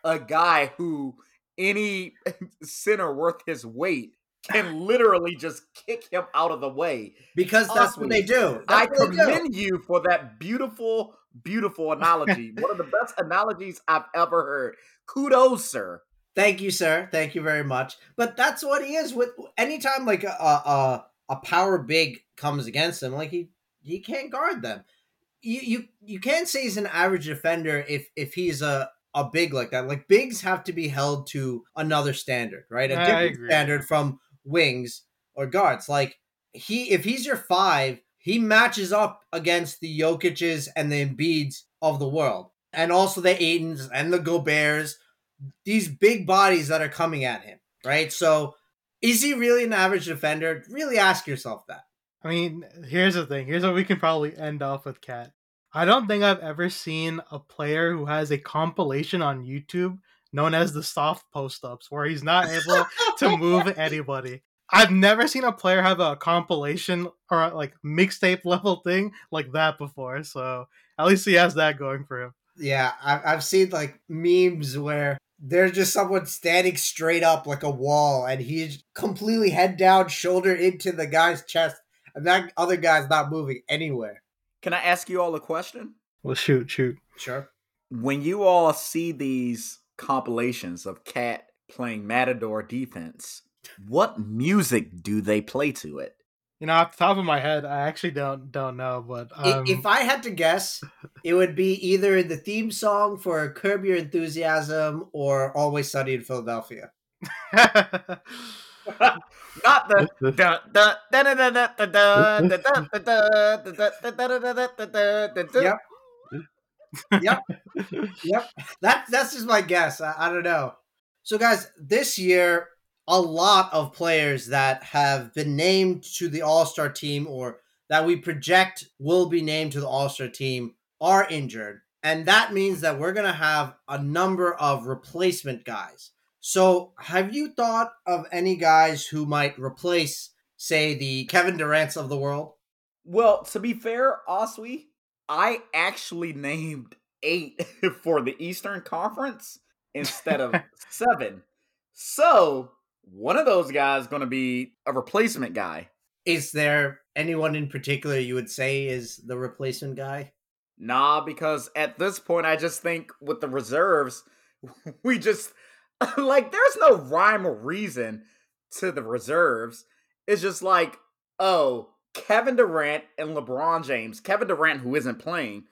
a guy who any center worth his weight can literally just kick him out of the way. Because that's what they do. I That's what they do. commend you for that beautiful, beautiful analogy. One of the best analogies I've ever heard. Kudos, sir. Thank you, sir. Thank you very much. But that's what he is. With anytime like a a, a power big comes against him, like he he can't guard them. You you you can't say he's an average defender if if he's a a big like that. Like bigs have to be held to another standard, right? A I different agree. standard from wings or guards. Like he if he's your five, he matches up against the Jokic's and the Embiids of the world, and also the Aytons and the Goberts these big bodies that are coming at him, right? So, is he really an average defender? Really ask yourself that. I mean, here's the thing. Here's what we can probably end off with Cat. I don't think I've ever seen a player who has a compilation on YouTube known as the soft post ups, where he's not able to move anybody. I've never seen a player have a compilation or like mixtape level thing like that before. So at least he has that going for him. Yeah, I've, I've seen like memes where there's just someone standing straight up like a wall and he's completely head down, shoulder into the guy's chest, and that other guy's not moving anywhere. Can I ask you all a question? Well, shoot, shoot. Sure. When you all see these compilations of Cat playing Matador defense, what music do they play to it? You know, off the top of my head, I actually don't don't know. But um... if I had to guess, it would be either the theme song for Curb Your Enthusiasm or Always Sunny in Philadelphia. Not the Yep. Yep. Yep. That that's just my guess. I don't know. So guys, this year a lot of players that have been named to the All-Star team or that we project will be named to the All-Star team are injured. And that means that we're going to have a number of replacement guys. So, have you thought of any guys who might replace say the Kevin Durant's of the world? Well, to be fair, Oswe, I actually named eight for the Eastern Conference instead of seven. So one of those guys going to be a replacement guy. Is there anyone in particular you would say is the replacement guy? Nah, because at this point, I just think with the reserves, we just like there's no rhyme or reason to the reserves. It's just like, oh, Kevin Durant and LeBron James, Kevin Durant, who isn't playing,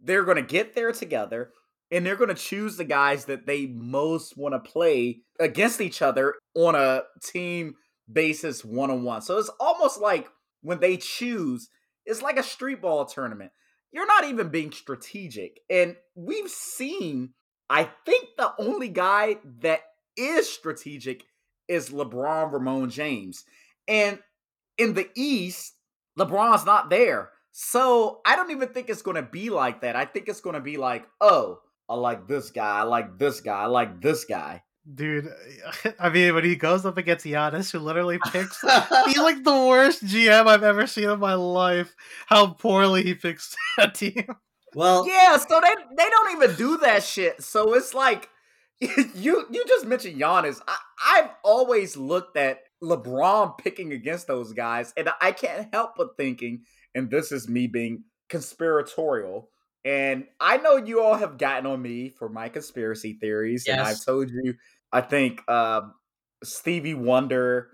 they're going to get there together. And they're going to choose the guys that they most want to play against each other on a team basis one on one. So it's almost like when they choose, it's like a street ball tournament. You're not even being strategic. And we've seen, I think the only guy that is strategic is LeBron Raymone James. And in the East, LeBron's not there. So I don't even think it's going to be like that. I think it's going to be like, oh, I like this guy. I like this guy. I like this guy. Dude, I mean, when he goes up against Giannis, who literally picks, he's like the worst GM I've ever seen in my life. How poorly he picks that team. Well, yeah, so they they don't even do that shit. So it's like you you just mentioned Giannis. I, I've always looked at LeBron picking against those guys, and I can't help but thinking, and this is me being conspiratorial. And I know you all have gotten on me for my conspiracy theories, and I've told you I think um, Stevie Wonder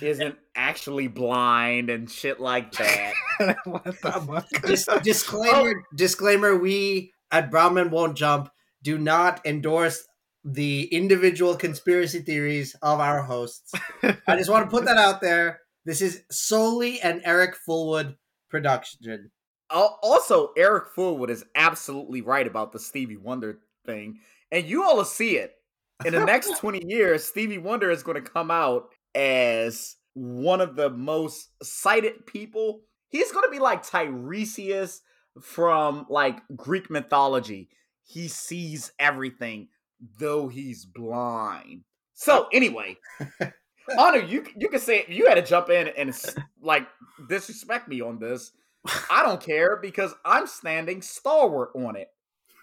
isn't actually blind and shit like that. what the fuck? Dis- disclaimer disclaimer we at Brown Men Won't Jump do not endorse the individual conspiracy theories of our hosts. I just want to put that out there. This is solely an eric fullwood production Also, Eric Fullwood is absolutely right about the Stevie Wonder thing, and you all will see it in the next twenty years. Stevie Wonder is going to come out as one of the most cited people. He's going to be like Tiresias from like Greek mythology. He sees everything, though he's blind. So anyway, Honor, you you can say you had to jump in and like disrespect me on this. I don't care because I'm standing stalwart on it.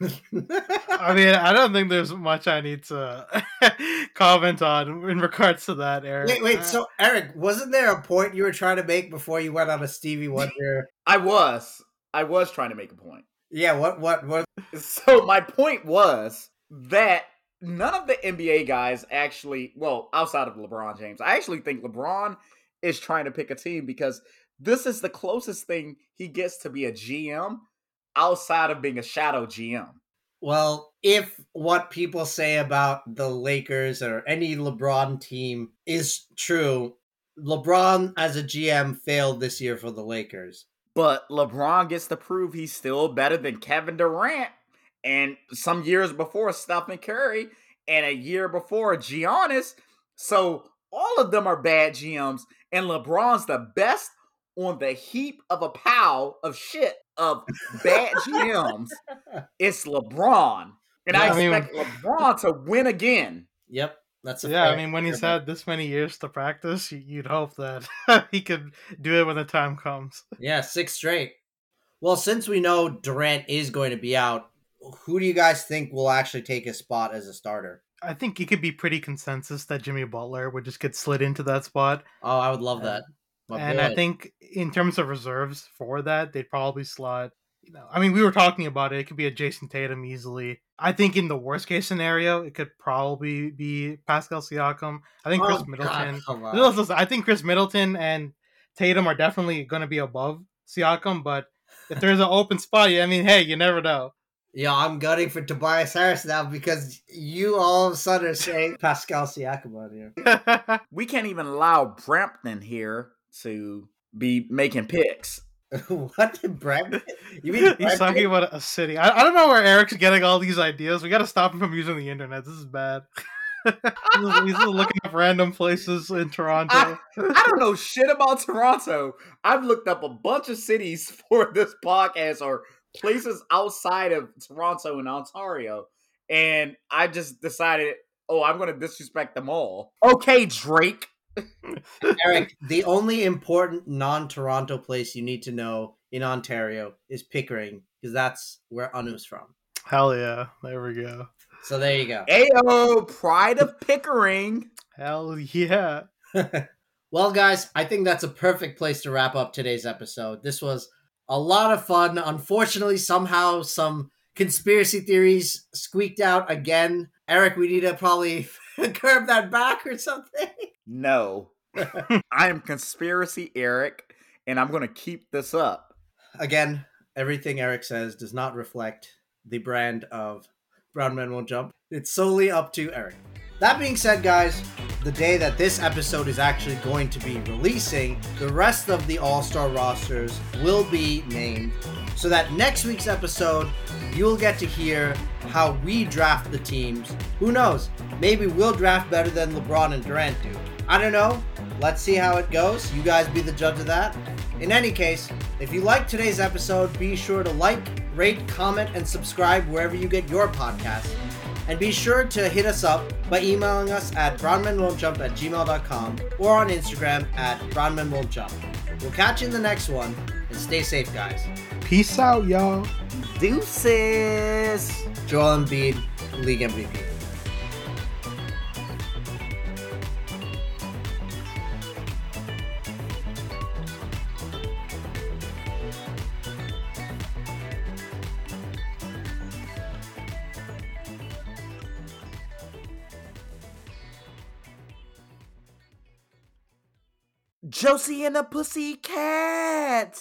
I mean, I don't think there's much I need to comment on in regards to that, Eric. wait wait so eric wasn't there a point you were trying to make before you went on a stevie wonder I was I was trying to make a point. yeah what what what So my point was that none of the NBA guys actually, well, outside of LeBron James, I actually think LeBron is trying to pick a team because this is the closest thing he gets to be a GM outside of being a shadow GM. Well, if what people say about the Lakers or any LeBron team is true, LeBron as a GM failed this year for the Lakers. But LeBron gets to prove he's still better than Kevin Durant and some years before Stephen Curry and a year before Giannis. So all of them are bad GMs, and LeBron's the best on the heap of a pile of shit of bad GMs. It's LeBron. And I Yeah, I mean- expect LeBron to win again. Yep, that's a yeah, I mean, when he's had this many years to practice, you'd hope that he could do it when the time comes. Yeah, six straight. Well, since we know Durant is going to be out, who do you guys think will actually take his spot as a starter? I think it could be pretty consensus that Jimmy Butler would just get slid into that spot. Oh, I would love that. My and I think in terms of reserves for that, they'd probably slot. You know, I mean, we were talking about it. It could be a Jayson Tatum easily. I think in the worst case scenario, it could probably be Pascal Siakam. I think Khris Oh, God, Middleton. come on. Listen, listen, I think Khris Middleton and Tatum are definitely going to be above Siakam. But if there's an open spot, I mean, hey, you never know. Yeah, I'm gunning for Tobias Harris now because you all of a sudden are saying Pascal Siakam on here. We can't even allow Brampton here to be making picks. what, Brent? You mean He's Brent? talking about a city. I, I don't know where Eric's getting all these ideas. We got to stop him from using the internet. This is bad. he's, looking up random places in Toronto. I don't know shit about Toronto. I've looked up a bunch of cities for this podcast or places outside of Toronto and Ontario, and I just decided, oh, I'm going to disrespect them all. Okay, Drake. Eric, the only important non-Toronto place you need to know in Ontario is Pickering because that's where Anu's from. Hell yeah. There we go. So there you go. Ayo, Pride of Pickering. Hell yeah. well, guys, I think that's a perfect place to wrap up today's episode. This was a lot of fun. Unfortunately, somehow some conspiracy theories squeaked out again. Eric, we need to probably curb that back or something. No, I am conspiracy Eric, and I'm going to keep this up. Again, everything Eric says does not reflect the brand of Brown Men Won't Jump. It's solely up to Eric. That being said, guys, the day that this episode is actually going to be releasing, the rest of the All Star rosters will be named so that next week's episode, you'll get to hear how we draft the teams. Who knows? Maybe we'll draft better than LeBron and Durant do. I don't know. Let's see how it goes. You guys be the judge of that. In any case, if you like today's episode, be sure to like, rate, comment, and subscribe wherever you get your podcasts. And be sure to hit us up by emailing us at brownmenwon'tjump at gmail.com or on Instagram at brownmenwon'tjump. We'll catch you in the next one, and stay safe, guys. Peace out, y'all. Deuces. Joel Embiid, League MVP. Josie and the Pussycats.